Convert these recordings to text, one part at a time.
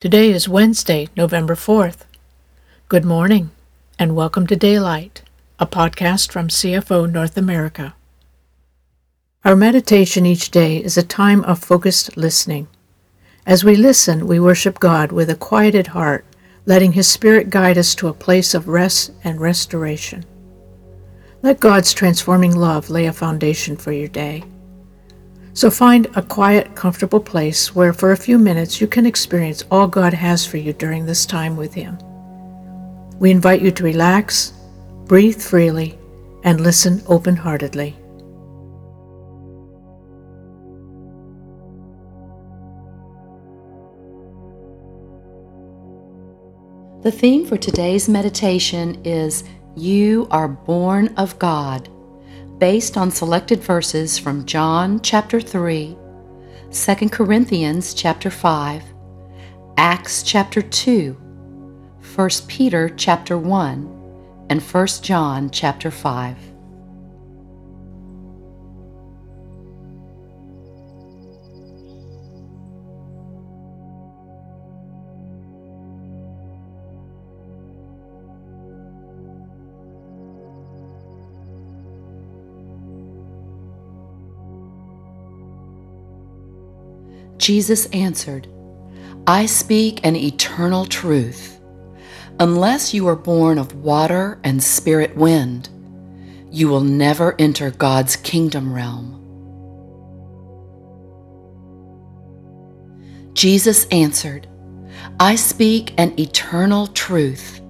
Today is Wednesday, November 4th. Good morning, and welcome to Daylight, a podcast from CFO North America. Our meditation each day is a time of focused listening. As we listen, we worship God with a quieted heart, letting His Spirit guide us to a place of rest and restoration. Let God's transforming love lay a foundation for your day. So find a quiet, comfortable place where for a few minutes you can experience all God has for you during this time with Him. We invite you to relax, breathe freely, and listen open heartedly. The theme for today's meditation is You Are Born of God based on selected verses from John chapter 3, 2 Corinthians chapter 5, Acts chapter 2, 1 Peter chapter 1, and 1 John chapter 5. Jesus answered, I speak an eternal truth. Unless you are born of water and spirit wind, you will never enter God's kingdom realm. Jesus answered, I speak an eternal truth.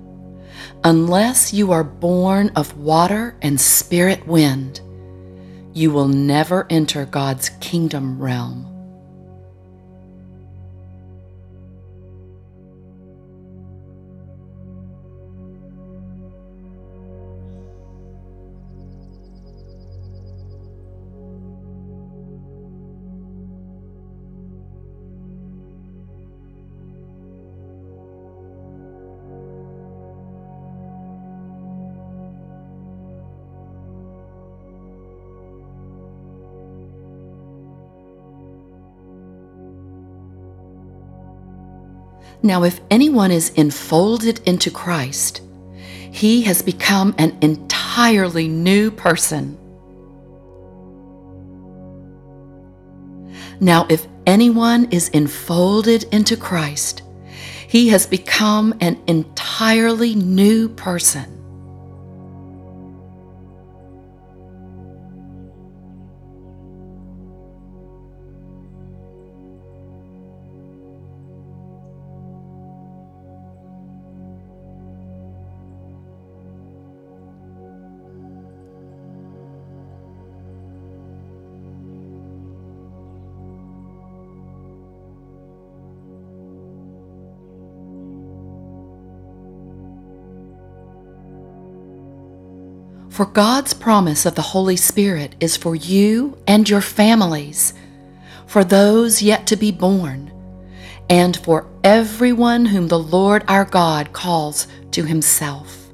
Unless you are born of water and spirit wind, you will never enter God's kingdom realm. Now, if anyone is enfolded into Christ, he has become an entirely new person. Now, if anyone is enfolded into Christ, he has become an entirely new person. For God's promise of the Holy Spirit is for you and your families, for those yet to be born, and for everyone whom the Lord our God calls to himself.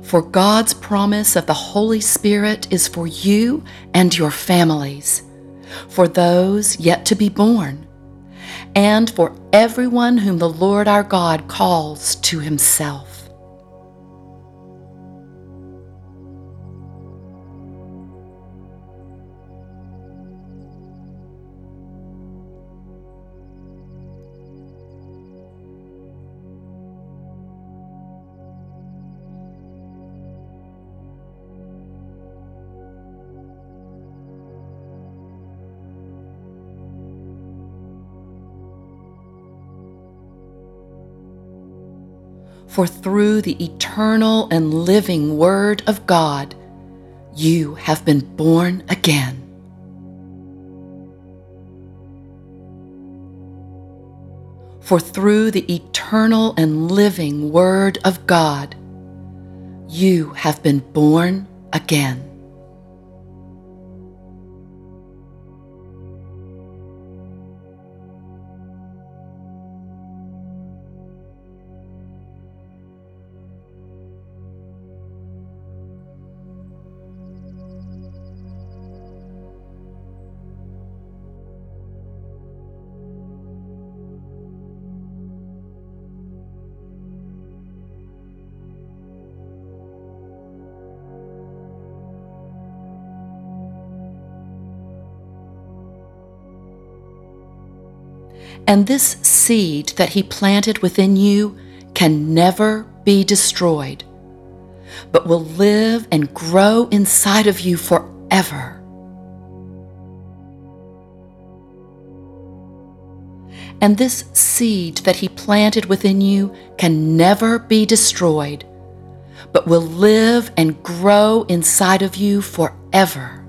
For God's promise of the Holy Spirit is for you and your families, for those yet to be born and for everyone whom the Lord our God calls to himself. For through the eternal and living Word of God, you have been born again. For through the eternal and living Word of God, you have been born again. And this seed that he planted within you can never be destroyed, but will live and grow inside of you forever. And this seed that he planted within you can never be destroyed, but will live and grow inside of you forever.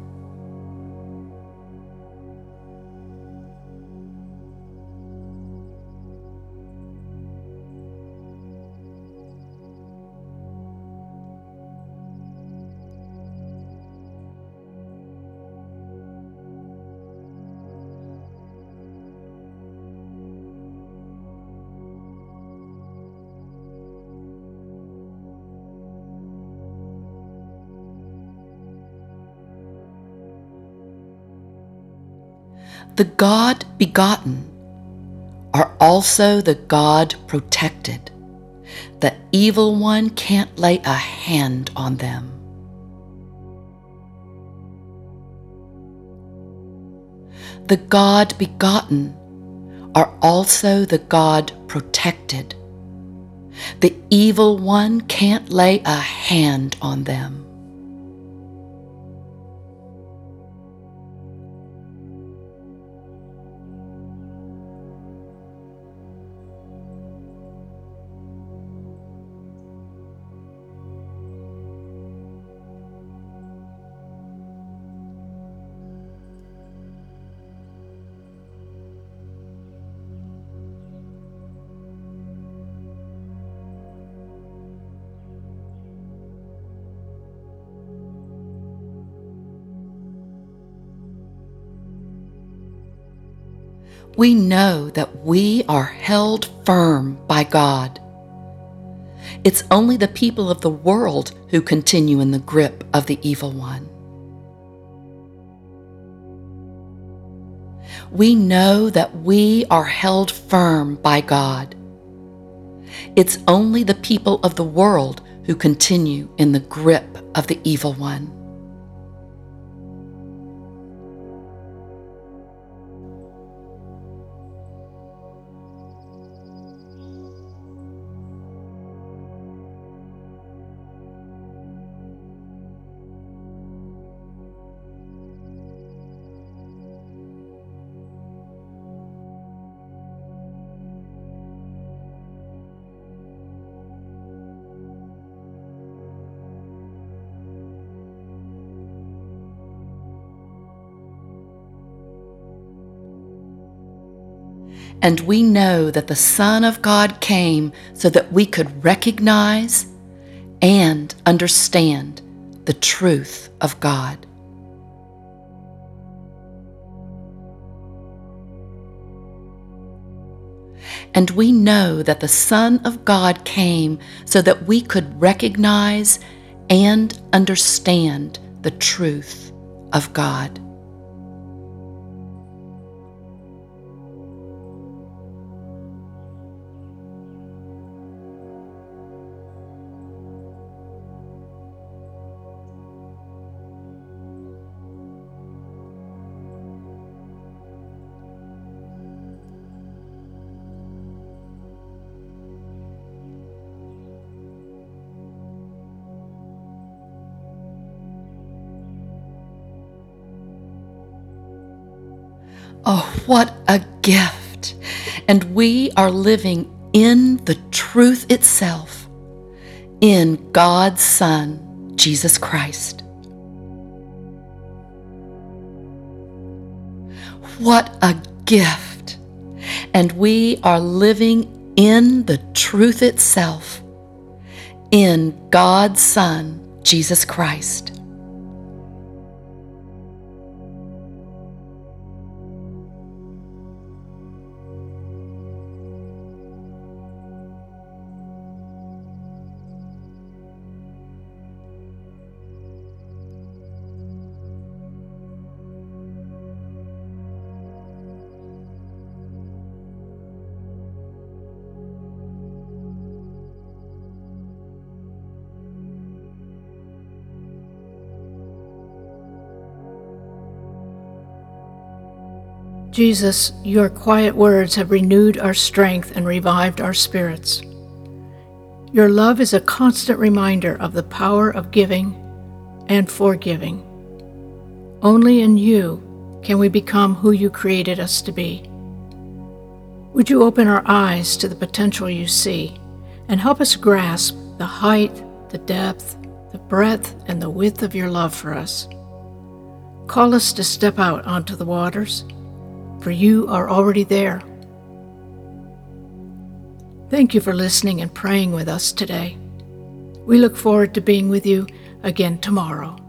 The God begotten are also the God protected. The evil one can't lay a hand on them. The God begotten are also the God protected. The evil one can't lay a hand on them. We know that we are held firm by God. It's only the people of the world who continue in the grip of the evil one. We know that we are held firm by God. It's only the people of the world who continue in the grip of the evil one. And we know that the Son of God came so that we could recognize and understand the truth of God. And we know that the Son of God came so that we could recognize and understand the truth of God. Oh, what a gift! And we are living in the truth itself, in God's Son, Jesus Christ. What a gift! And we are living in the truth itself, in God's Son, Jesus Christ. Jesus, your quiet words have renewed our strength and revived our spirits. Your love is a constant reminder of the power of giving and forgiving. Only in you can we become who you created us to be. Would you open our eyes to the potential you see and help us grasp the height, the depth, the breadth, and the width of your love for us? Call us to step out onto the waters, for you are already there. Thank you for listening and praying with us today. We look forward to being with you again tomorrow.